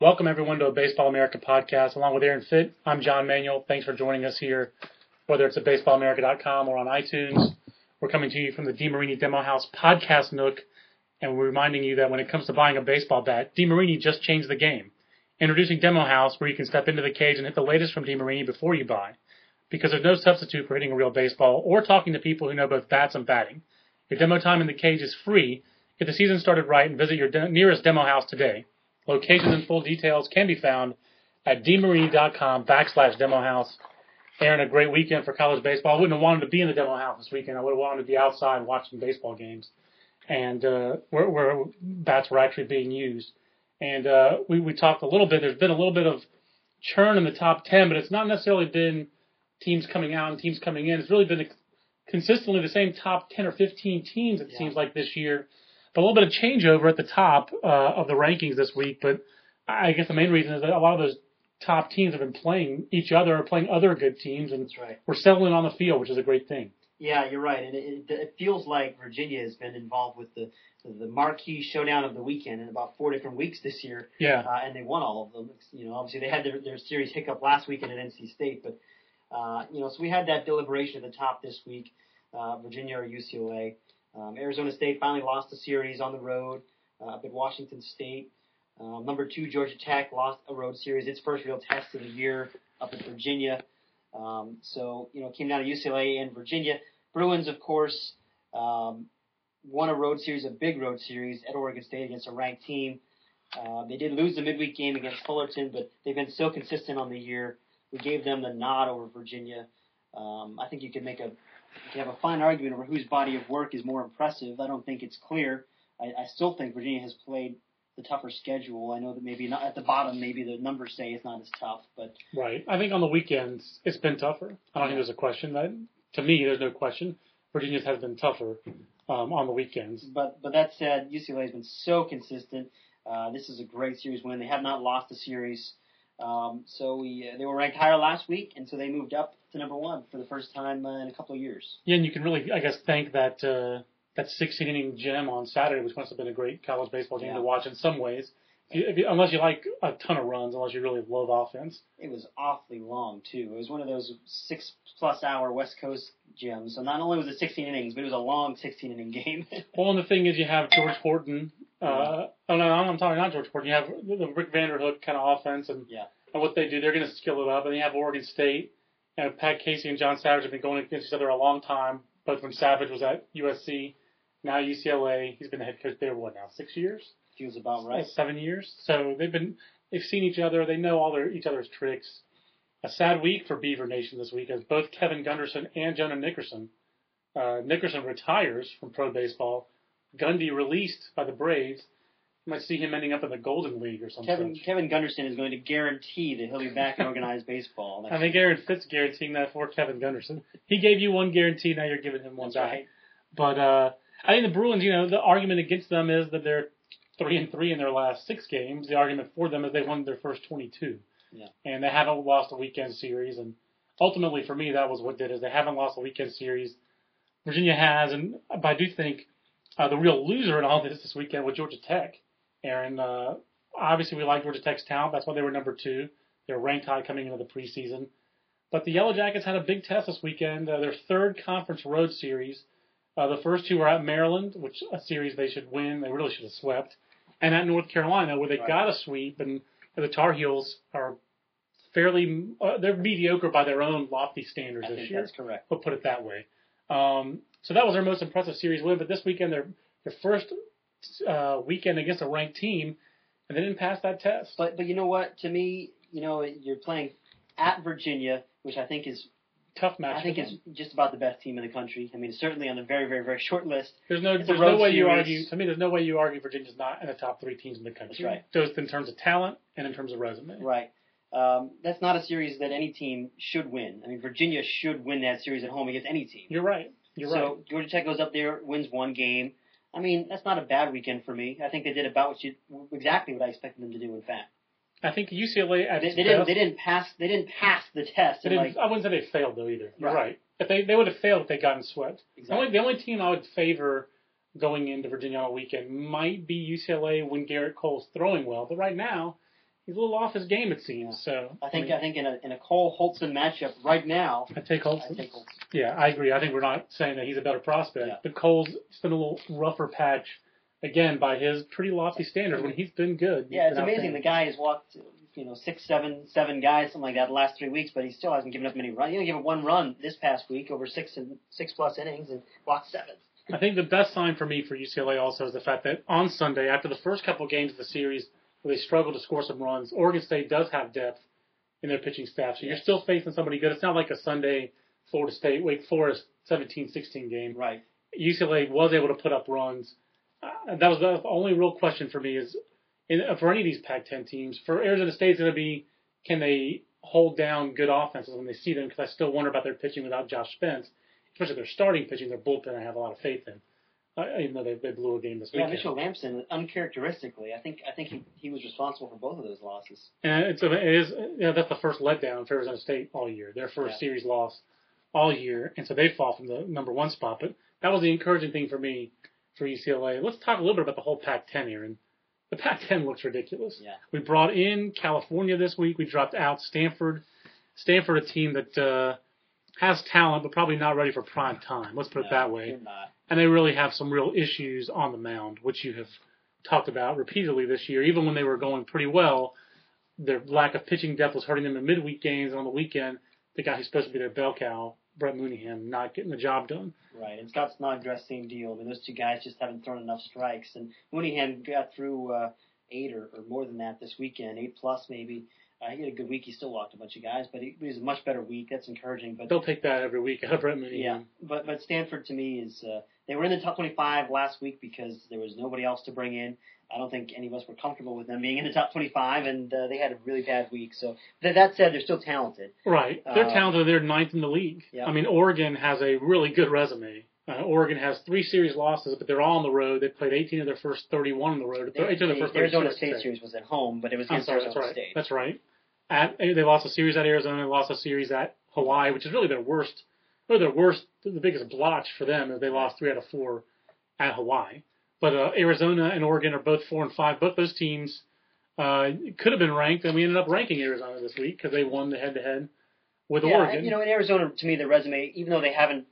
Welcome everyone to a Baseball America podcast. Along with Aaron Fitt, I'm John Manuel. Thanks for joining us here, whether it's at baseballamerica.com or on iTunes. We're coming to you from the DeMarini Demo House podcast nook, and we're reminding you that when it comes to buying a baseball bat, DeMarini just changed the game. Introducing Demo House, where you can step into the cage and hit the latest from DeMarini before you buy, because there's no substitute for hitting a real baseball or talking to people who know both bats and batting. Your demo time in the cage is free. Get the season started right and visit your de- nearest Demo House today. Locations and full details can be found at demarini.com backslash demo house. Aaron, a great weekend for college baseball. I wouldn't have wanted to be in the demo house this weekend. I would have wanted to be outside watching baseball games, and uh, where, where bats were actually being used. And uh, we we talked a little bit. There's been a little bit of churn in the top ten, but it's not necessarily been teams coming out and teams coming in. It's really been consistently the same top ten or fifteen teams. It yeah. seems like this year a little bit of changeover at the top uh, of the rankings this week, but I guess the main reason is that a lot of those top teams have been playing each other or playing other good teams, and right. we're settling on the field, which is a great thing. Yeah, you're right, and it, it, feels like Virginia has been involved with the the marquee showdown of the weekend in about four different weeks this year. Yeah, uh, and they won all of them. You know, obviously they had their, their series hiccup last weekend at NC State, but uh, you know, so we had that deliberation at the top this week, uh, Virginia or UCLA. Um, Arizona State finally lost a series on the road uh, up at Washington State. Um, number two, Georgia Tech lost a road series, its first real test of the year up at Virginia. Um, so, you know, came down to UCLA and Virginia. Bruins, of course, um, won a road series, a big road series at Oregon State against a ranked team. Uh, they did lose the midweek game against Fullerton, but they've been so consistent on the year. We gave them the nod over Virginia. Um, I think you could make a you have a fine argument over whose body of work is more impressive. I don't think it's clear. I, I still think Virginia has played the tougher schedule. I know that maybe not at the bottom, maybe the numbers say it's not as tough, but right. I think on the weekends it's been tougher. I don't yeah. think there's a question. That to me, there's no question. Virginia's has been tougher um, on the weekends. But but that said, UCLA has been so consistent. Uh, this is a great series win. They have not lost a series. Um, so we uh, they were ranked higher last week, and so they moved up to number one for the first time uh, in a couple of years. Yeah, and you can really, I guess, thank that uh, that 16 inning gem on Saturday, which must have been a great college baseball game yeah. to watch in some ways. If you, if you, unless you like a ton of runs, unless you really love offense. It was awfully long too. It was one of those six plus hour West Coast gems. So not only was it 16 innings, but it was a long 16 inning game. well, and the thing is, you have George Horton. Uh, oh no, I'm talking not George Horton. You have the Rick Vanderhook kind of offense, and yeah and what they do, they're going to skill it up. And you have Oregon State. And Pat Casey and John Savage have been going against each other a long time. Both when Savage was at USC, now UCLA. He's been the head coach there what now six years? Feels about right. Seven years. So they've been they've seen each other. They know all their each other's tricks. A sad week for Beaver Nation this week as both Kevin Gunderson and Jonah Nickerson. Uh, Nickerson retires from pro baseball. Gundy released by the Braves You might see him ending up in the Golden League or something. Kevin Kevin Gunderson is going to guarantee that he'll be back in organized baseball. I think Aaron Fitt's guaranteeing that for Kevin Gunderson. He gave you one guarantee, now you're giving him one That's back. Right. But uh, I think the Bruins, you know, the argument against them is that they're three and three in their last six games. The argument for them is they won their first 22, yeah. and they haven't lost a weekend series. And ultimately, for me, that was what did is they haven't lost a weekend series. Virginia has, and but I do think uh, the real loser in all this this weekend was Georgia Tech. Aaron. Uh, obviously, we like Georgia Tech's talent. That's why they were number two. They're ranked high coming into the preseason. But the Yellow Jackets had a big test this weekend. Uh, their third conference road series. Uh, the first two were at Maryland, which a series they should win. They really should have swept, and at North Carolina, where they right. got a sweep and the Tar Heels are fairly uh, they're mediocre by their own lofty standards I this year. that's correct. We'll put it that way. Um, so that was their most impressive series win. But this weekend, their their first uh, weekend against a ranked team, and they didn't pass that test. But but you know what? To me, you know, you're playing at Virginia, which I think is Tough match. I think it's just about the best team in the country. I mean, certainly on a very very very short list. There's no there's no way you argue. To me, there's no way you argue Virginia's not in the top three teams in the country. That's right. Both in terms of talent and in terms of resume. Right. Um, that's not a series that any team should win. I mean, Virginia should win that series at home against any team. You're right. You're so right. Georgia Tech goes up there, wins one game. I mean, that's not a bad weekend for me. I think they did about what you exactly what I expected them to do. In fact, I think UCLA at they, they didn't best- they didn't pass they didn't pass the test. They like I wouldn't say they failed though either. You're Right. right. If they they would have failed if they gotten swept. The exactly. only the only team I would favor going into Virginia on a weekend might be UCLA when Gerrit Cole's throwing well, but right now he's a little off his game it seems. So I think mean, I think in a in a Cole Hultzen matchup right now, I take I take Hultzen. Yeah, I agree. I think we're not saying that he's a better prospect, Yeah. but Cole's been a little rougher patch again by his pretty lofty standards when he's been good. he's Yeah, it's amazing. The guy has walked, you know, six, seven, seven guys, something like that, the last three weeks, but he still hasn't given up many runs. He only gave up one run this past week over six and six plus innings and walked seven. I think the best sign for me for UCLA also is the fact that on Sunday, after the first couple of games of the series where they struggled to score some runs, Oregon State does have depth in their pitching staff. So you're still facing somebody good. It's not like a Sunday Florida State, Wake Forest 17-16 game. Right. UCLA was able to put up runs. Uh, that was the only real question for me is in, uh, for any of these Pac-10 teams. For Arizona State, it's going to be can they hold down good offenses when they see them? Because I still wonder about their pitching without Josh Spence, especially their starting pitching, their bullpen. I have a lot of faith in, uh, even though they, they blew a game this week. Yeah, weekend. Mitchell Lambson, uncharacteristically, I think I think he, he was responsible for both of those losses. And it's it is you know, that's the first letdown for Arizona State all year. Their first Yeah. series loss all year, and so they fall from the number one spot. But that was the encouraging thing for me for UCLA. Let's talk a little bit about the whole Pac-10 here. And the Pac-10 looks ridiculous. Yeah. We brought in California this week. We dropped out Stanford. Stanford, a team that uh, has talent, but probably not ready for prime time. Let's put it that way and they really have some real issues on the mound, which you have talked about repeatedly this year. Even when they were going pretty well, their lack of pitching depth was hurting them in midweek games. And on the weekend, the guy who's supposed to be their bell cow, Brett Mooneyham, not getting the job done. Right, and Scott Snodgrass, same deal. I mean, those two guys just haven't thrown enough strikes. And Mooneyham got through uh, eight or, or more than that this weekend, eight plus maybe. Uh, he had a good week. He still walked a bunch of guys, but he, it was a much better week. That's encouraging. But They'll take that every week out of Brett Mooneyham. yeah, but but Stanford to me is uh, they were in the top 25 last week because there was nobody else to bring in. I don't think any of us were comfortable with them being in the top 25, and uh, they had a really bad week. So th- that said, they're still talented. Right. They're Uh, talented. They're ninth in the league. Yeah. I mean, Oregon has a really good resume. Uh, Oregon has three series losses, but they're all on the road. They played 18 of their first 31 on the road. They, 18 of their first the Arizona State say. series was at home, but it was against Arizona right. State. That's right. At they lost a series at Arizona. They lost a series at Hawaii, which is really their worst, really their worst, the biggest blotch for them is they lost three out of four at Hawaii. But uh, Arizona and Oregon are both four and five. Both those teams uh, could have been ranked, and we ended up ranking Arizona this week because they won the head-to-head with yeah, Oregon. you know, in Arizona, to me, their resume, even though they haven't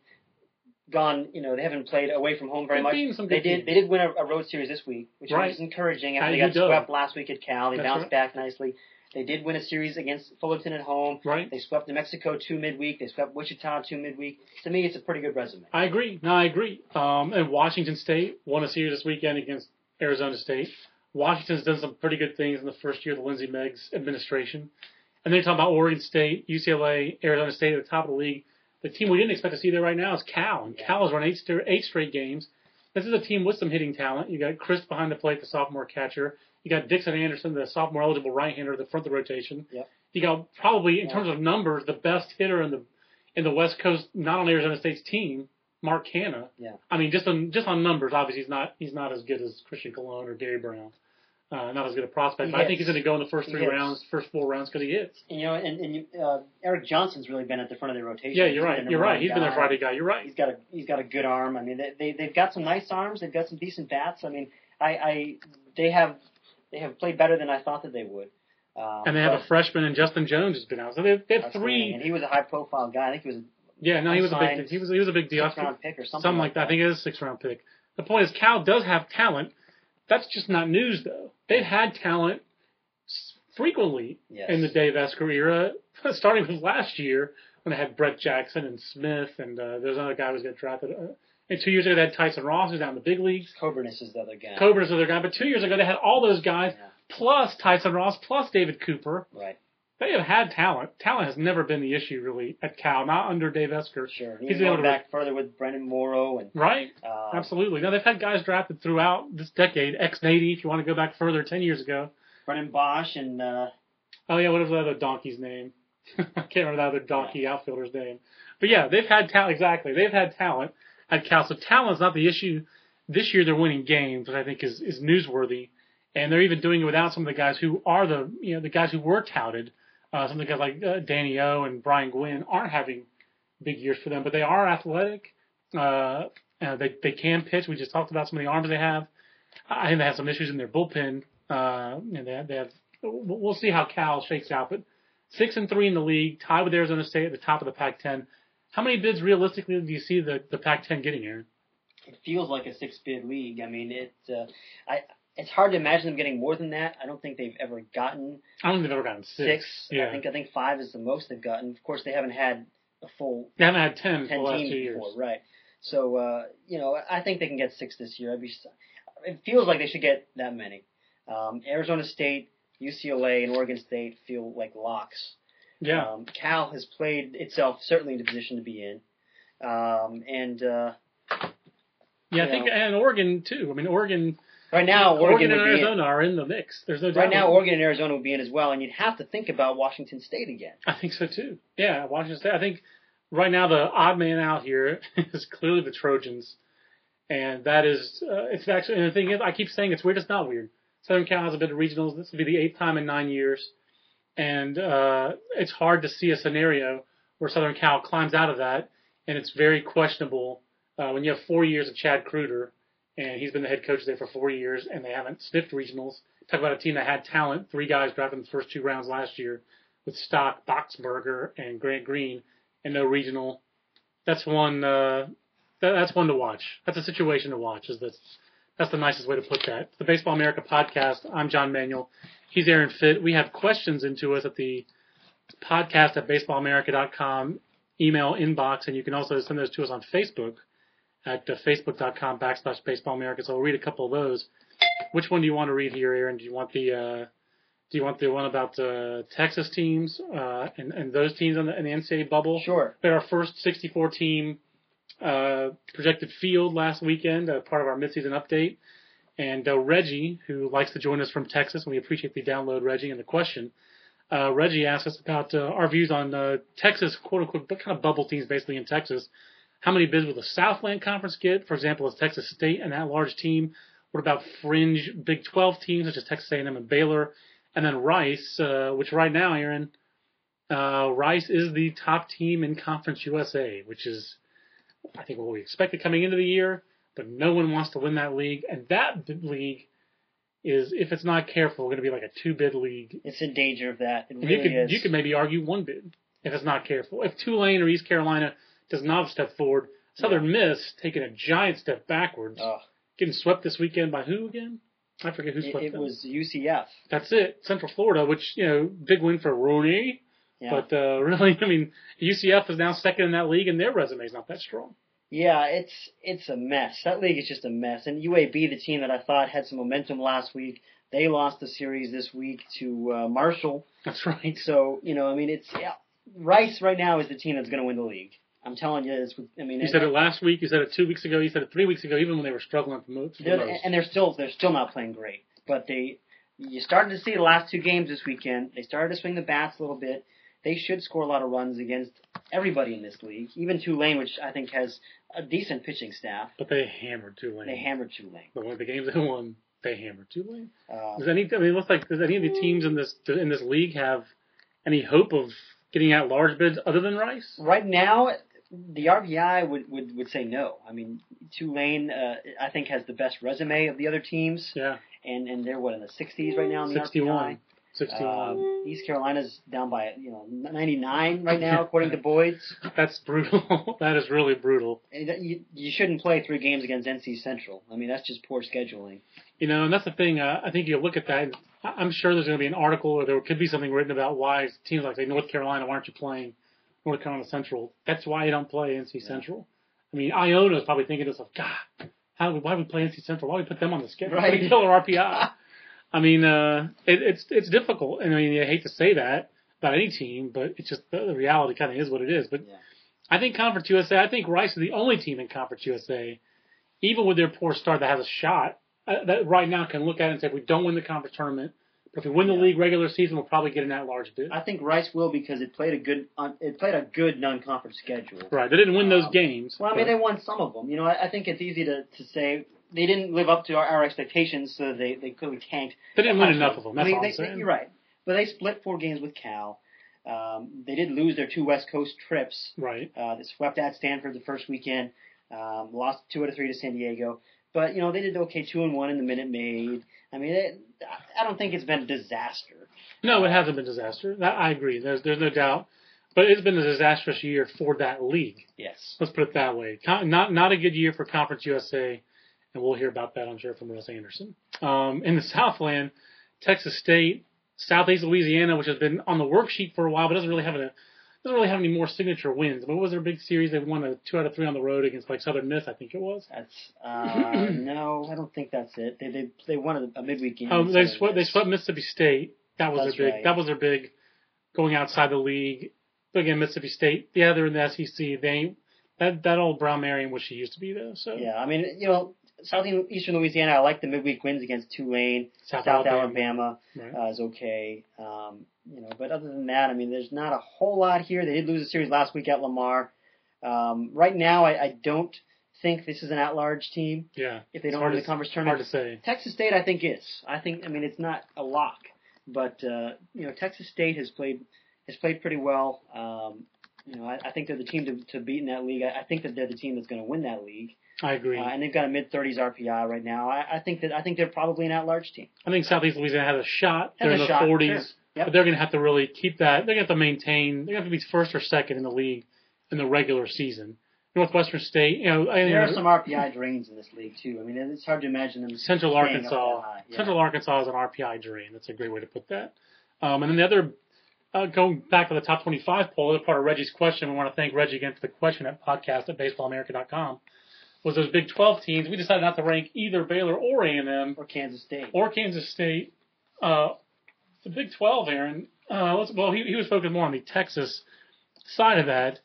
gone, you know, they haven't played away from home very They've much. They did. teams. They did win a, a road series this week, which Right. was encouraging. After they got swept last week at Cal, they That's bounced right. back nicely. They did win a series against Fullerton at home. right? They swept New Mexico two midweek. They swept Wichita two midweek. To me, it's a pretty good resume. I agree. No, I agree. Um, and Washington State won a series this weekend against Arizona State. Washington's done some pretty good things in the first year of the Lindsay Meggs administration. And then you're talking about Oregon State, UCLA, Arizona State at the top of the league. The team we didn't expect to see there right now is Cal, and Yeah. Cal has run eight, eight straight games. This is a team with some hitting talent. You got Krist behind the plate, the sophomore catcher. You got Dixon Anderson, the sophomore eligible right-hander at the front of the rotation. Yep. You got probably, in Yeah. terms of numbers, the best hitter in the in the West Coast, not on Arizona State's team, Mark Canha. Yeah. I mean, just on just on numbers, obviously he's not he's not as good as Christian Colon or Gary Brown. Uh, not as good a prospect, He but I think he's going to go in the first three rounds, first four rounds because he hits. And, you know, and, and you- uh, Eric Johnson's really been at the front of the rotation. Yeah, you're right. You're right. He's been their guy. Friday guy. You're right. He's got a he's got a good arm. I mean, they, they they've got some nice arms. They've got some decent bats. I mean, I, I they have they have played better than I thought that they would. Um, And they have a freshman, and Justin Jones has been out. So they, they have three. and he was a high profile guy. I think he was Yeah, no, he was a big. He was he was a big deal. six round pick or something, something like that. I think it is a six round pick. The point is, Cal does have talent. That's just not news, though. They've had talent frequently Yes. in the Dave Esquer era, starting with last year when they had Brett Jackson and Smith, and uh, there's another guy who was getting drafted. Uh, and two years ago, they had Tyson Ross, who's down in the big leagues. Coburnus is the other guy. Cobra's the other guy. But two years ago, they had all those guys, Yeah. plus Tyson Ross, plus David Cooper. Right. They have had talent. Talent has never been the issue, really, at Cal, not under Dave Esquer. Sure. He's able going to back further with Brandon Morrow and Right? uh, Absolutely. Now, they've had guys drafted throughout this decade. X Nady, if you want to go back further, 10 years ago. Brennan Boesch and uh, Oh yeah, what was the other donkey's name? I can't remember the other donkey outfielder's name. But yeah, they've had talent. Exactly, they've had talent at Cal. So talent's not the issue. This year they're winning games, which I think is is newsworthy, and they're even doing it without some of the guys who are the you know the guys who were touted. Uh, some of the guys like uh, Danny O and Brian Gwynn aren't having big years for them, but they are athletic. Uh, uh, they they can pitch. We just talked about some of the arms they have. I think they have some issues in their bullpen. Uh, and they they have we'll we'll see how Cal shakes out, but six and three in the league, tied with Arizona State at the top of the Pac-10. How many bids realistically do you see the, the Pac-10 getting here? it feels like a six bid league. I mean, it uh, I it's hard to imagine them getting more than that. I don't think they've ever gotten I don't think they've ever gotten six. six. Yeah, I think I think five is the most they've gotten. Of course, they haven't had a full they haven't had ten ten the last teams two years. before, right? So uh, you know, I think they can get six this year. I'd be, it feels like they should get that many. Um, Arizona State, UCLA, and Oregon State feel like locks. Yeah, Um, Cal has played itself certainly in the position to be in, um, and uh, yeah. I you think know. and Oregon too. I mean, Oregon, right now Oregon Oregon, and Arizona are in the mix. There's no doubt. Right now, Oregon and Arizona would be in as well, and you'd have to think about Washington State again. I think so too. Yeah, Washington State. I think right now the odd man out here is clearly the Trojans, and that is uh, it's actually. And the thing is, I keep saying it's weird. It's not weird. Southern Cal has a bit of regionals. This will be the eighth time in nine years, and uh, it's hard to see a scenario where Southern Cal climbs out of that, and it's very questionable uh, when you have four years of Chad Kreuter, and he's been the head coach there for four years, and they haven't sniffed regionals. Talk about a team that had talent. Three guys drafted in the first two rounds last year with Stock, Boxberger, and Grant Green, and no regional. That's one. Uh, that, that's one to watch. That's a situation to watch. Is this? That's the nicest way to put that. The Baseball America podcast. I'm John Manuel. He's Aaron Fitt. We have questions into us at the podcast at baseballamerica.com email inbox, and you can also send those to us on Facebook at uh, facebook.com backslash baseballamerica. So we'll read a couple of those. Which one do you want to read here, Aaron? Do you want the uh, do you want the one about uh, Texas teams uh, and and those teams in the, in the NCAA bubble? Sure. We our first 64 team uh, projected field last weekend, uh, part of our midseason update. And uh, Reggie, who likes to join us from Texas, and we appreciate the download, Reggie, and the question. Uh, Reggie asked us about uh, our views on uh, Texas, quote unquote, what kind of bubble teams basically in Texas. How many bids will the Southland Conference get? For example, is Texas State and that large team? What about fringe Big 12 teams such as Texas A&M and Baylor? And then Rice, uh, which right now, Aaron, uh, Rice is the top team in Conference USA, which is, I think, what we expected coming into the year. But no one wants to win that league, and that league is, if it's not careful, going to be like a two-bid league. It's in danger of that. It And really you could is. you could maybe argue one bid if it's not careful. If Tulane or East Carolina does not step forward, Southern Miss taking a giant step backwards, Oh, getting swept this weekend by who again? I forget who it, swept it them. was UCF. That's it. Central Florida, which you know, big win for Rooney. Yeah. But uh, really, I mean, UCF is now second in that league, and their resume is not that strong. Yeah, it's it's a mess. That league is just a mess. And UAB, the team that I thought had some momentum last week, they lost the series this week to uh, Marshall. That's right. So you know, I mean, it's yeah, Rice right now is the team that's going to win the league. I'm telling you, it's. I mean, You said it last week. You said it two weeks ago. You said it three weeks ago. Even when they were struggling for most. and they're still they're still not playing great. But they you started to see the last two games this weekend. They started to swing the bats a little bit. They should score a lot of runs against everybody in this league, even Tulane, which I think has a decent pitching staff. But they hammered Tulane. They hammered Tulane. The one the games they won, they hammered Tulane. Uh, Does any? I mean, it looks like does any of the teams in this in this league have any hope of getting out large bids other than Rice? right now, the RPI would, would, would say no. I mean, Tulane, uh, I think, has the best resume of the other teams, Yeah, and, and they're what in the 60s right now in the 61. RPI. 61. Um, East Carolina's down by you know 99 right now, according to Boyd's. That's brutal. that is really brutal. And You, you shouldn't play three games against NC Central. I mean, that's just poor scheduling. You know, and that's the thing. Uh, I think you look at that. I'm sure there's going to be an article or there could be something written about why teams like say North Carolina, why aren't you playing North Carolina Central? That's why you don't play NC Central. I mean, Iona is probably thinking to herself, God, how why do we play NC Central? Why do we put them on the schedule? Right. They kill our RPI. I mean, uh, it, it's it's difficult, and I mean, I hate to say that about any team, but it's just the, reality kind of is what it is. But Yeah. I think Conference USA, I think Rice is the only team in Conference USA, even with their poor start, that has a shot. Uh, that right now can look at it and say, if we don't win the conference tournament, but if we win the Yeah. league regular season, we'll probably get an at-large bid. I think Rice will because it played a good uh, it played a good non-conference schedule. Right, they didn't win those Um, games. Well, I mean, they won some of them. You know, I, I think it's easy to, to say they didn't live up to our, our expectations, so they they clearly tanked. They didn't win enough of them. That's I mean, all they, I'm saying. They, you're right, but they split four games with Cal. Um, they did lose their two West Coast trips. Right. Uh, they swept at Stanford the first weekend, um, lost two out of three to San Diego. But you know they did okay, two and one in the Minute Maid. I mean, it, I don't think it's been a disaster. No, it hasn't been disaster. I agree. There's there's no doubt. But it's been a disastrous year for that league. Yes. Let's put it that way. Not not a good year for Conference USA, and we'll hear about that, I'm sure, from Russ Anderson. Um, in the Southland, Texas State, Southeast Louisiana, which has been on the worksheet for a while, but doesn't really have a doesn't really have any more signature wins. But what was their big series? They won a two out of three on the road against like Southern Miss, I think it was. That's uh, no, I don't think that's it. They they they won a, midweek game. Um, they swept they swept Mississippi State. That was That's their big. right. That was their big going outside the league. But again, Mississippi State. Yeah, they're in the SEC. They ain't that that old Brown Mary ain't what she used to be though. So Yeah, I mean, you know, southeastern Louisiana. I like the midweek wins against Tulane. South, South Alabama. Alabama, Right. uh, is okay. Um, you know, but other than that, I mean, there's not a whole lot here. They did lose a series last week at Lamar. Um, right now, I, I don't think this is an at-large team Yeah. if they don't win the conference Hard to say. Texas State, I think is. I think. I mean, it's not a lock, but uh, you know, Texas State has played has played pretty well. Um, you know, I, I think they're the team to, to beat in that league. I, I think that they're the team that's going to win that league, I agree. uh, and they've got a mid 30s RPI right now. I, I think that I think they're probably an at-large team. I think Southeast Louisiana has a shot. Has They're in the 40s, sure. Yep. but they're going to have to really keep that. They're going to have to maintain. They're going to have to be first or second in the league in the regular season. Northwestern State, you know, I- There are some RPI drains in this league too. I mean, it's hard to imagine them. Central Arkansas. Yeah. Central Arkansas is an RPI drain. That's a great way to put that. Um, and then the other, uh, going back to the top 25 poll, other part of Reggie's question, we want to thank Reggie again for the question at podcast at baseballamerica.com, was those Big 12 teams. We decided not to rank either Baylor or A&M or Kansas State. or Kansas State. Uh, the Big 12, Aaron, uh, well, he, he was focused more on the Texas side of that.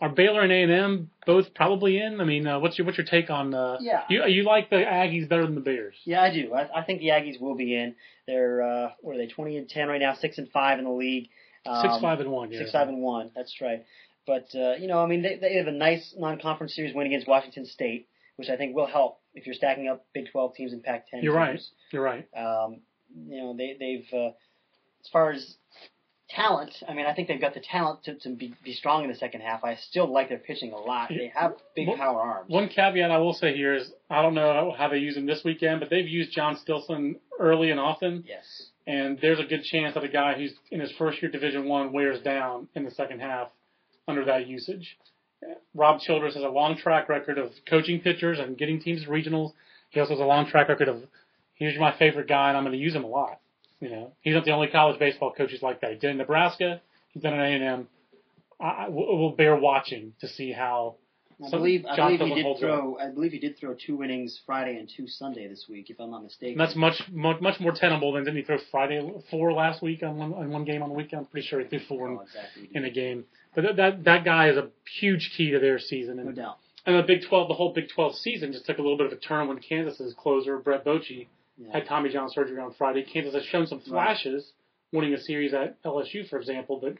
Are Baylor and A&M both probably in? I mean, uh, what's your what's your take on? Uh, Yeah. You you like the Aggies better than the Bears? Yeah, I do. I, I think the Aggies will be in. They're uh, what are they? Twenty and ten right now, six and five in the league. Um, Six five and one. Yeah. Six five and one. That's right. But uh, you know, I mean, they they have a nice non-conference series win against Washington State, which I think will help if you're stacking up Big 12 teams and Pac-10 You're right. You're right. Um, you know, they they've uh, as far as talent, I mean, I think they've got the talent to, to be, be strong in the second half. I still like their pitching a lot. They have big One- power arms. One caveat I will say here is I don't know how they use him this weekend, but they've used John Stilson early and often, yes. And there's a good chance that a guy who's in his first year Division One wears down in the second half under that usage. Rob Childress has a long track record of coaching pitchers and getting teams to regionals. He also has a long track record of here's my favorite guy and I'm going to use him a lot. You know, he's not the only college baseball coach who's like that. He did in Nebraska. He's done at A&M. I, we'll bear watching to see how. I believe I believe he did throw. I believe he did throw two innings Friday and two Sunday this week, if I'm not mistaken. And that's much, much much more tenable than didn't he throw Friday four last week on one on one game on the weekend. I'm pretty sure he threw four in, oh, exactly. in a game. But that, that that guy is a huge key to their season. No doubt. and the Big 12, the whole Big 12 season just took a little bit of a turn when Kansas's closer Brett Bochy Yeah. had Tommy John surgery on Friday. Kansas has shown some flashes, winning a series at LSU, for example. But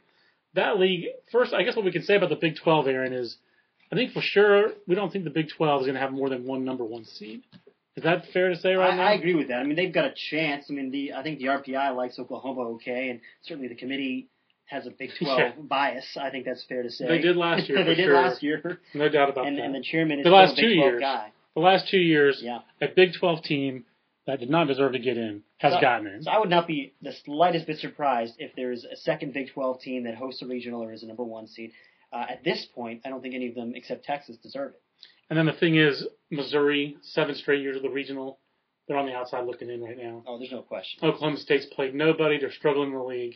that league, first, I guess what we can say about the Big 12, Aaron, is I think for sure we don't think the Big 12 is going to have more than one number one seed. Is that fair to say right I, now? I agree with that. I mean, they've got a chance. I mean, the I think the RPI likes Oklahoma okay, and certainly the committee has a Big 12 Yeah. bias. I think that's fair to say. They did last year, they did sure. last year, No doubt about and, that. and the chairman is The last two 12 years. guy. the last two years, Yeah. a Big 12 team that did not deserve to get in has So- gotten in. So I would not be the slightest bit surprised if there's a second Big 12 team that hosts a regional or is a number one seed. Uh, at this point, I don't think any of them except Texas deserve it. And then the thing is, Missouri, seven straight years of the regional. they're on the outside looking in right now. Oh, there's no question. Oklahoma State's played nobody. They're struggling in the league.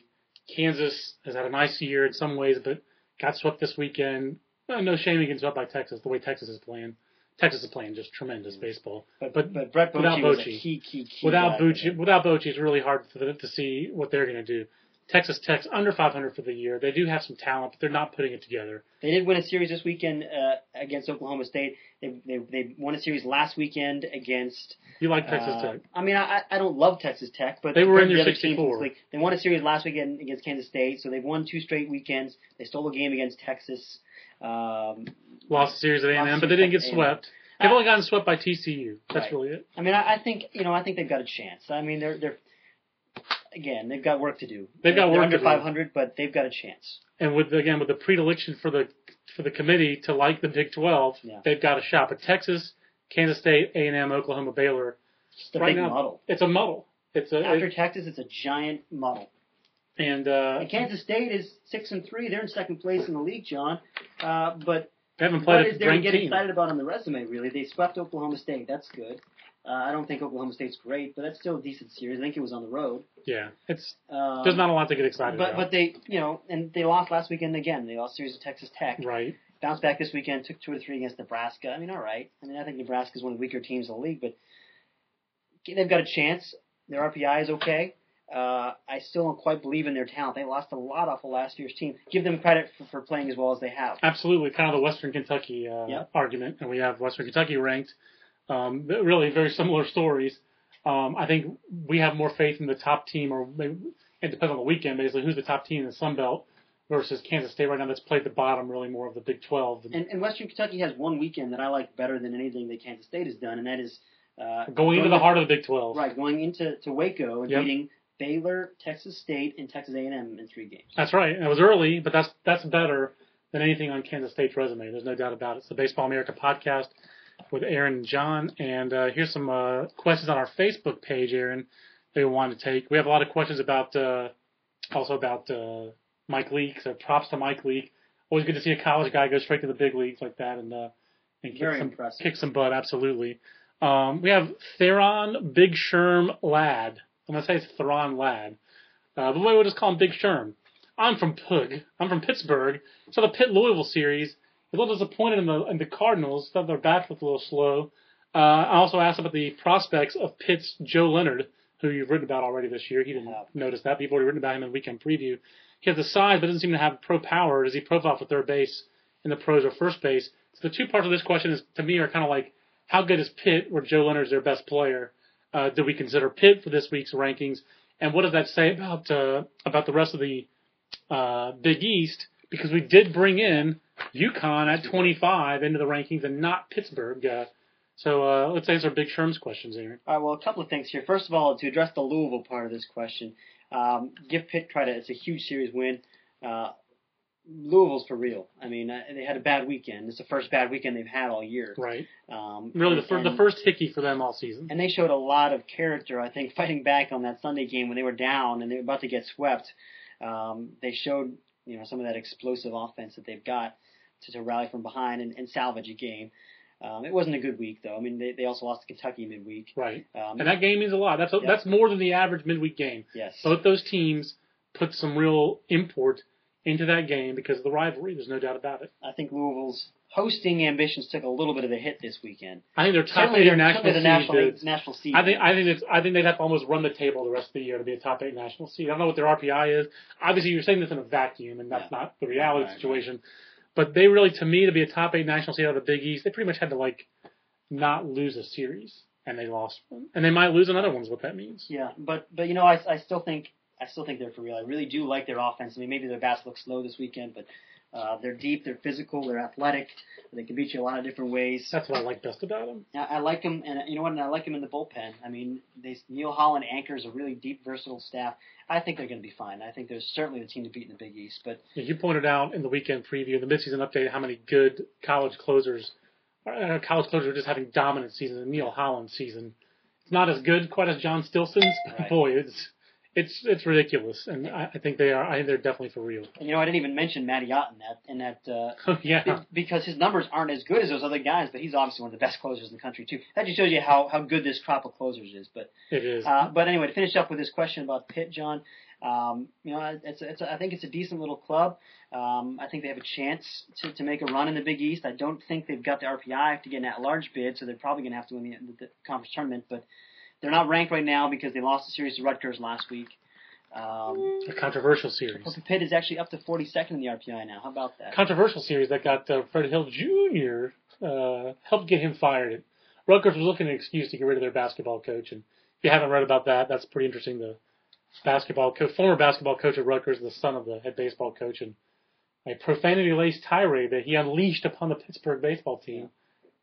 Kansas has had a nice year in some ways, but got swept this weekend. Well, no shame against swept by Texas. The way Texas is playing, Texas is playing just tremendous baseball. But But but, Brett without Bochy Bochy. key key key. Without. Bochy, without Bochy, it's really hard for them to see what they're going to do. Texas Tech's under 500 for the year. They do have some talent, but they're not putting it together. They did win a series this weekend uh, against Oklahoma State. They, they they won a series last weekend against. You like Texas uh, Tech? I mean, I I don't love Texas Tech, but They were in the your other teams 64. this. They won a series last weekend against Kansas State, so they've won two straight weekends. They stole a game against Texas. Um, Lost a series at A&M, but they didn't get swept. They've only gotten swept by TCU. That's Right. really it. I mean, I, I think you know, I think they've got a chance. I mean, they're they're again, they've got work to do. They've got They're work under to do. 500, but they've got a chance. And with again with the predilection for the for the committee to like the Big 12, Yeah. they've got a shot. But Texas, Kansas State, A&M, Oklahoma, Baylor, Just a right big now muddle. it's a muddle. It's a After Texas, it's a giant muddle. and uh, And Kansas State is six and three. They're in second place in the league, John. Uh, but they haven't what played is a there to ranked get team. excited about on the resume? Really, they swept Oklahoma State. That's good. Uh, I don't think Oklahoma State's great, but that's still a decent series. I think it was on the road. Yeah, it's Um, there's not a lot to get excited But about. but they you know and they lost last weekend again. They lost series to Texas Tech. right. Bounced back this weekend. Took two or three against Nebraska. I mean, all right. I mean, I think Nebraska's one of the weaker teams in the league, but they've got a chance. Their RPI is okay. Uh, I still don't quite believe in their talent. They lost a lot off of last year's team. Give them credit for, for playing as well as they have. Absolutely, kind of the Western Kentucky uh, Yep. argument, and we have Western Kentucky ranked. Um, really, very similar stories. Um, I think we have more faith in the top team, or maybe it depends on the weekend. Basically, who's the top team in the Sun Belt versus Kansas State right now? That's played the bottom, really more of the Big 12. And, and Western Kentucky has one weekend that I like better than anything that Kansas State has done, and that is uh, going into the heart of the Big 12. right going into to Waco and Yep. beating Baylor, Texas State, and Texas A&M in three games. That's right. And it was early, but that's that's better than anything on Kansas State's resume. There's no doubt about it. It's the Baseball America podcast with Aaron and John. And uh, here's some uh, questions on our Facebook page, Aaron, that we wanted to take. We have a lot of questions about uh, also about uh, Mike Leake. So props to Mike Leake. Always good to see a college guy go straight to the big leagues like that and uh, and kick Very some impressive. kick some butt. Absolutely. Um, we have Theron Big Sherm Lad. I'm gonna say it's Theron Lad. Uh, but we'll just call him Big Sherm. I'm from Pug. I'm from Pittsburgh. So the Pitt Louisville series. A little disappointed in the in the Cardinals. Thought their bats looked a little slow. Uh, I also asked about the prospects of Pitt's Joe Leonard, who you've written about already this year. He didn't Yeah. notice that. People already written about him in the weekend preview. He has the size, but doesn't seem to have pro power. Does he profile for third base in the pros or first base? So the two parts of this question is to me are kind of like how good is Pitt, where Joe Leonard's their best player? Uh, do we consider Pitt for this week's rankings? And what does that say about uh, about the rest of the uh, Big East? Because we did bring in UConn at 25 into the rankings and not Pittsburgh. Uh, so uh, let's answer Big Sherm's questions, Aaron. All right, well, a couple of things here. First of all, to address the Louisville part of this question, um, give Pitt credit. It's a huge series win. Uh, Louisville's for real. I mean, uh, they had a bad weekend. It's the first bad weekend they've had all year. Right. Um, Really, the, fir- and- the first hickey for them all season. and they showed a lot of character. I think fighting back on that Sunday game when they were down and they were about to get swept, um, they showed you know some of that explosive offense that they've got to, to rally from behind and, and salvage a game. Um, it wasn't a good week though. I mean, they, they also lost to Kentucky midweek. Right. Um, And that game means a lot. That's a, Yeah. that's more than the average midweek game. yes, Both those teams put some real import into that game because of the rivalry. There's no doubt about it. I think Louisville's hosting ambitions took a little bit of a hit this weekend. I think they're top Certainly, eight they're- national certainly the national seed. national seed. I think I think it's I think they'd have to almost run the table the rest of the year to be a top eight national seed. I don't know what their RPI is. Obviously, you're saying this in a vacuum, and that's Yeah. not the reality Right, the situation. But they really, to me, to be a top eight national seed out of the Big East, they pretty much had to like not lose a series, and they lost one, and they might lose another one. Is what that means. Yeah, but but you know, I I still think I still think they're for real. I really do like their offense. I mean, maybe their bats look slow this weekend, but uh, they're deep, they're physical, they're athletic. They can beat you a lot of different ways. That's what I like best about them. I, I like them, and you know what? And I like them in the bullpen. I mean, they Neil Holland anchors a really deep, versatile staff. I think they're going to be fine. I think they're certainly the team to beat in the Big East. But Yeah, You pointed out in the weekend preview, the midseason update, how many good college closers, uh, college closers are just having dominant seasons. And Neil Holland's season, it's not as good quite as John Stilson's. but Right. Boy, it's it's it's ridiculous, and I, I think they are. I think they're definitely for real. And you know, I didn't even mention Matty Ott in that in that uh, yeah, because his numbers aren't as good as those other guys, but he's obviously one of the best closers in the country too. That just shows you how how good this crop of closers is. But it is. uh, but anyway, to finish up with this question about Pitt, John. Um, you know, it's, it's I think it's a decent little club. Um, I think they have a chance to, to make a run in the Big East. I don't think they've got the RPI to get an at-large bid, so they're probably going to have to win the, the, the conference tournament. But they're not ranked right now because they lost the series to Rutgers last week. Um, a controversial series. Pitt is actually up to 42nd in the RPI now. How about that? Controversial series that got uh, Fred Hill Jr. Uh, helped get him fired. Rutgers was looking at an excuse to get rid of their basketball coach, and if you haven't read about that, that's pretty interesting. The basketball coach, former basketball coach at Rutgers, the son of the head baseball coach, and a profanity-laced tirade that he unleashed upon the Pittsburgh baseball team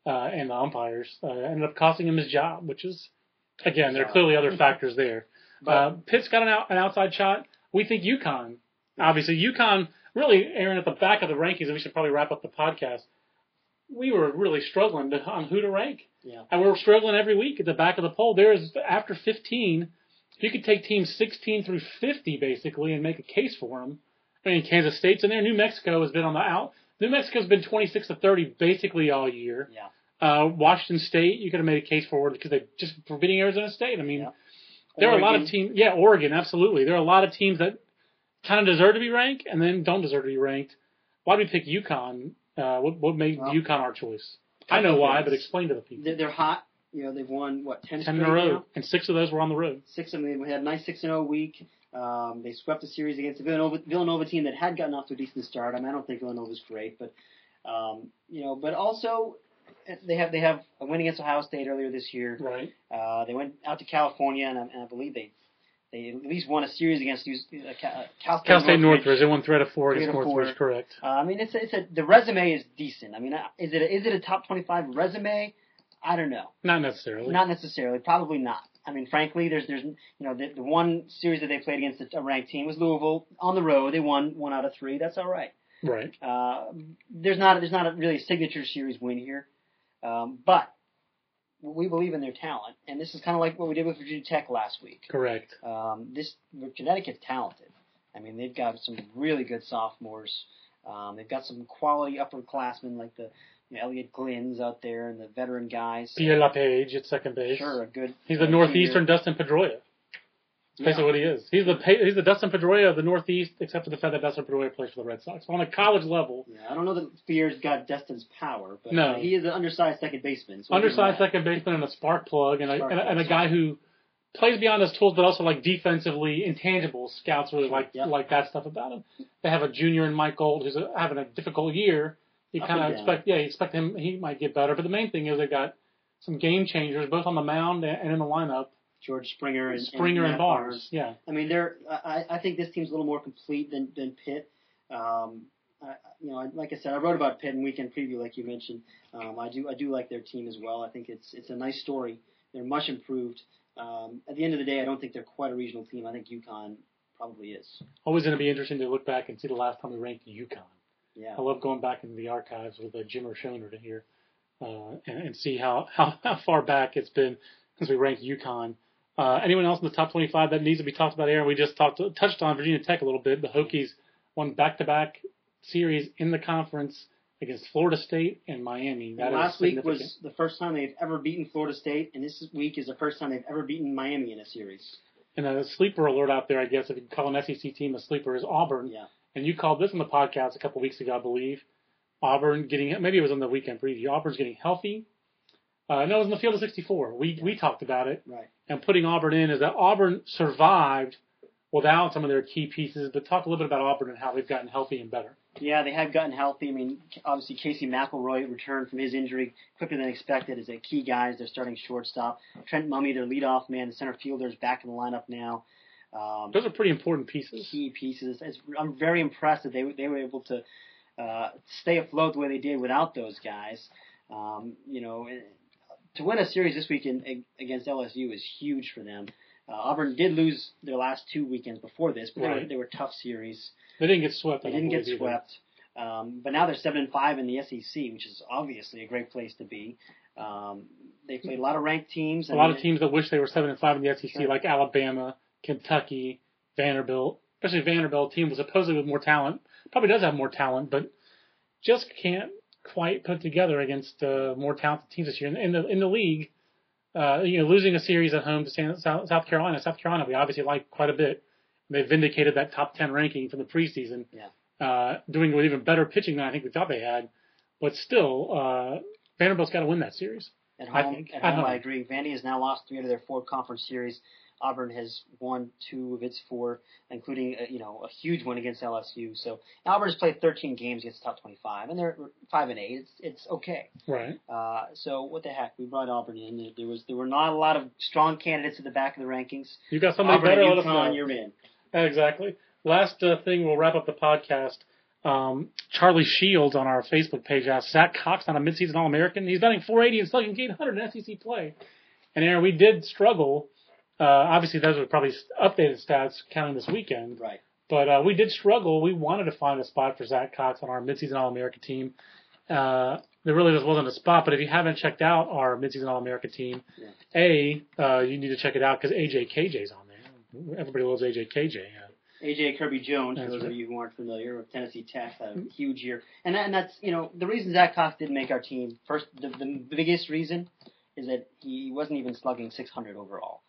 uh, and the umpires uh, ended up costing him his job, which is, again, there are clearly other factors there. Uh, Pitt's got an, out, an outside shot. We think UConn, obviously UConn, really, Aaron, at the back of the rankings, and we should probably wrap up the podcast. We were really struggling to, on who to rank. Yeah. And we're struggling every week at the back of the poll. There is, after 15, you could take teams 16 through 50 basically and make a case for them. I mean, Kansas State's in there. New Mexico has been on the out. New Mexico's been 26 to 30 basically all year. Yeah. Uh, Washington State, you could have made a case for it because they just for beating Arizona State. I mean, Yeah. there are a lot of teams. Yeah, Oregon, absolutely. There are a lot of teams that kind of deserve to be ranked and then don't deserve to be ranked. Why did we pick UConn? Uh, what, what made Well, UConn our choice? I know why, but explain to the people. They're, hot. You know, they've won what ten in a row, now? and six of those were on the road. Six of them. They had a nice six and zero week. Um, they swept the series against the Villanova, Villanova team that had gotten off to a decent start. I mean, I don't think Villanova's great, but um, you know, but also they have they have a win against Ohio State earlier this year. Right. Uh, they went out to California, and I, and I believe they they at least won a series against uh, Cal, Cal State. Cal State Northridge. Northridge. They won three out of four Three against Northridge, four. correct. Uh, I mean, it's a, it's a the resume is decent. I mean, uh, is it a, is it a top twenty five resume? I don't know. Not necessarily. Not necessarily. Probably not. I mean, frankly, there's there's you know the, the one series that they played against a ranked team was Louisville on the road. They won one out of three. That's all right. right. Uh, there's not there's not a really signature series win here, um, but we believe in their talent, and this is kind of like what we did with Virginia Tech last week. Correct. Um, this Connecticut's talented. I mean, they've got some really good sophomores. Um, they've got some quality upperclassmen like the you know, Elliot Glynn's out there and the veteran guys. Pierre LePage at second base. Sure, a good. He's uh, northeastern. Dustin Pedroia. That's basically Yeah. what he is. He's the pa- he's the Dustin Pedroia of the Northeast, except for the fact that Dustin Pedroia plays for the Red Sox. On a college level, Yeah, I don't know that Spears got Dustin's power, but No. uh, he is an undersized second baseman. So we'll give him undersized second baseman and a spark plug, and a, Spark and a, and a guy who plays beyond his tools, but also like defensively intangible. Scouts really like Yep. like that stuff about him. They have a junior in Mike Gold who's uh having a difficult year. You kind of expect, yeah, you expect him he might get better. But the main thing is they got some game changers both on the mound and in the lineup. George Springer and Springer and Matt Barnes, yeah. I mean, they're. I, I think this team's a little more complete than than Pitt. Um, I, you know, I- like I said, I wrote about Pitt in weekend preview, like you mentioned. Um, I do I do like their team as well. I think it's it's a nice story. They're much improved. Um, at the end of the day, I don't think they're quite a regional team. I think UConn probably is. Always going to be interesting to look back and see the last time we ranked UConn. Yeah. I love going back into the archives with uh, Jim O'Shoner to hear uh, and, and see how, how, how far back it's been since we ranked UConn. Uh, anyone else in the top 25 that needs to be talked about, Aaron? We just talked touched on Virginia Tech a little bit. The Hokies won back-to-back series in the conference against Florida State and Miami. That is last week was the first time they've ever beaten Florida State, and this week is the first time they've ever beaten Miami in a series. And a sleeper alert out there, I guess, if you call an SEC team a sleeper, is Auburn. Yeah. And you called this on the podcast a couple weeks ago, I believe. Auburn getting maybe it was on the weekend preview. Auburn's getting healthy. Uh, no, it was in the field of 64. We we talked about it Right. and putting Auburn in is that Auburn survived without some of their key pieces. But talk a little bit about Auburn and how they've gotten healthy and better. Yeah, they have gotten healthy. I mean, obviously Casey McElroy returned from his injury quicker than expected as a key guy as their starting shortstop. Trent Mummey, their leadoff man, the center fielder, is back in the lineup now. Um, Those are pretty important pieces. key pieces. It's, I'm very impressed that they they were able to uh, stay afloat the way they did without those guys. Um, you know, to win a series this weekend against LSU is huge for them. Uh, Auburn did lose their last two weekends before this, but they, were, Right. they were tough series. They didn't get swept. They didn't get either. swept. Um, but now they're seven and five in the SEC, which is obviously a great place to be. Um, they played a lot of ranked teams. A lot of teams that wish they were seven and five in the SEC, Sure. like Alabama, Kentucky, Vanderbilt, especially Vanderbilt team was supposedly with more talent, probably does have more talent, but just can't quite put together against uh, more talented teams this year in, in the in the league. Uh, you know, losing a series at home to South, South Carolina. South Carolina, we obviously like quite a bit. They vindicated that top ten ranking from the preseason. Yeah. Uh, doing with even better pitching than I think we thought they had, but still, uh, Vanderbilt's got to win that series. At I home, think. at home, I home. agree. Vandy has now lost three out of their four conference series. Auburn has won two of its four, including uh, you know a huge one against LSU. So Auburn has played 13 games against the top 25, and they're five and eight. It's it's okay. Right. Uh, so what the heck? We brought Auburn in. There- was there were not a lot of strong candidates at the back of the rankings. You got somebody Auburn better. and Let us. UConn, you're in. Exactly. Last uh, thing, we'll wrap up the podcast. Um, Charlie Shields on our Facebook page asked Zach Cox on a midseason All American. He's batting 480 and slugging 800 in SEC play. And Aaron, we did struggle. Uh, obviously, those are probably updated stats counting this weekend. Right. But uh, we did struggle. We wanted to find a spot for Zach Cox on our midseason All America team. Uh, there really just wasn't a spot. But if you haven't checked out our midseason All America team, a uh, you need to check it out because AJ KJ's on there. Everybody loves AJ KJ. Uh, AJ Kirby Jones, for those right. of you who aren't familiar with Tennessee Tech, had a huge year, and that, and that's you know the reason Zach Cox didn't make our team. First, the, the biggest reason is that he wasn't even slugging 600 overall,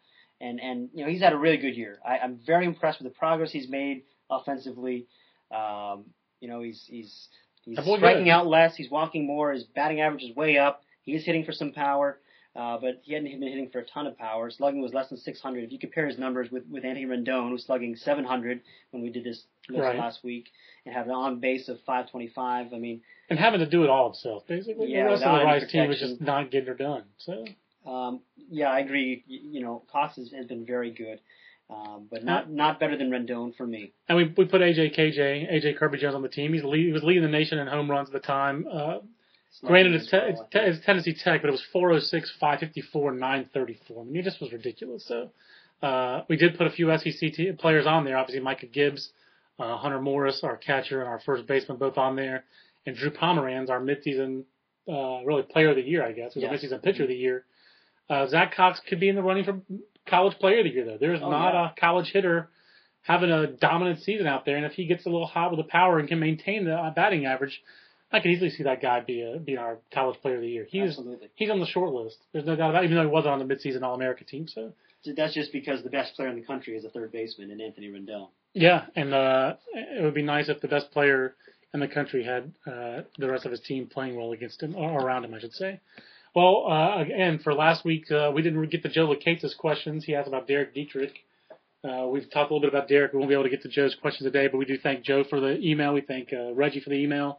and and you know he's had a really good year. I, I'm very impressed with the progress he's made offensively. Um, you know he's he's he's striking good. out less, he's walking more, his batting average is way up. He is hitting for some power. Uh, but he hadn't been hitting for a ton of power. Slugging was less than 600. If you compare his numbers with, with Anthony Rendon, who's slugging 700 when we did this Right. last week, and have an on base of 525, I mean, and having to do it all himself, basically. Yeah, the rest of the Rice team was just not getting her done. So um, yeah, I agree. You, you know, Cox has, has been very good, um, but not not better than Rendon for me. and we we put AJ KJ, AJ Kirby Jones on the team. He's lead, he was leading the nation in home runs at the time. Uh, granted, it's, te- it's, te- it's Tennessee Tech, but it was 406, 554, 934. I mean, it just was ridiculous. So uh, we did put a few SEC t- players on there. Obviously, Micah Gibbs, uh, Hunter Morris, our catcher, and our first baseman, both on there, and Drew Pomeranz, our midseason uh, really player of the year, I guess. Was Yes. our midseason pitcher of the year. Uh, Zach Cox could be in the running for college player of the year, though. There's Oh, not yeah. a college hitter having a dominant season out there, and if he gets a little hot with the power and can maintain the uh, batting average, I can easily see that guy be a be our college player of the year. He's Absolutely. he's on the short list. There's no doubt about it, even though he wasn't on the midseason All America team. So That's just because the best player in the country is a third baseman in Anthony Rendon. yeah, and uh, it would be nice if the best player in the country had uh, the rest of his team playing well against him or around him, I should say. Well, uh, again, for last week, uh, we didn't get to Joe Lacates' questions. He asked about Derek Dietrich. Uh, we've talked a little bit about Derek. We won't be able to get to Joe's questions today, but we do thank Joe for the email. We thank uh, Reggie for the email.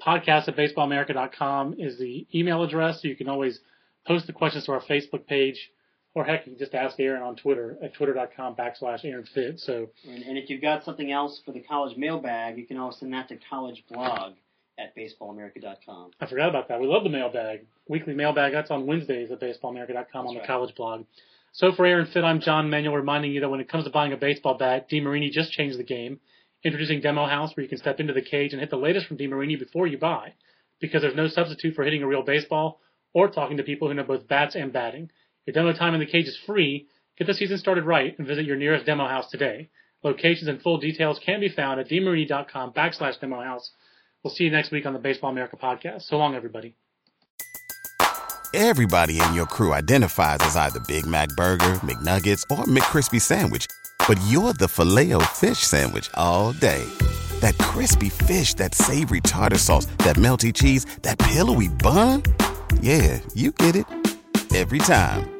Podcast at baseballamerica.com is the email address. So you can always post the questions to our Facebook page, or heck, you can just ask Aaron on Twitter at twitter.com backslash Aaron Fitt. So And, and if you've got something else for the college mailbag, you can always send that to college blog at baseballamerica.com. I forgot about that. We love the mailbag. Weekly mailbag. That's on Wednesdays at baseballamerica.com on the right. college blog. So for Aaron Fitt, I'm John Manuel reminding you that when it comes to buying a baseball bat, DeMarini just changed the game. Introducing Demo House where you can step into the cage and hit the latest from DeMarini before you buy. Because there's no substitute for hitting a real baseball or talking to people who know both bats and batting. Your demo time in the cage is free. Get the season started right and visit your nearest demo house today. Locations and full details can be found at demarini.com backslash demo house. We'll see you next week on the Baseball America podcast. So long, everybody. Everybody in your crew identifies as either Big Mac Burger, McNuggets, or McCrispy Sandwich. But you're the filet fish Sandwich all day. That crispy fish, that savory tartar sauce, that melty cheese, that pillowy bun. Yeah, you get it. Every time.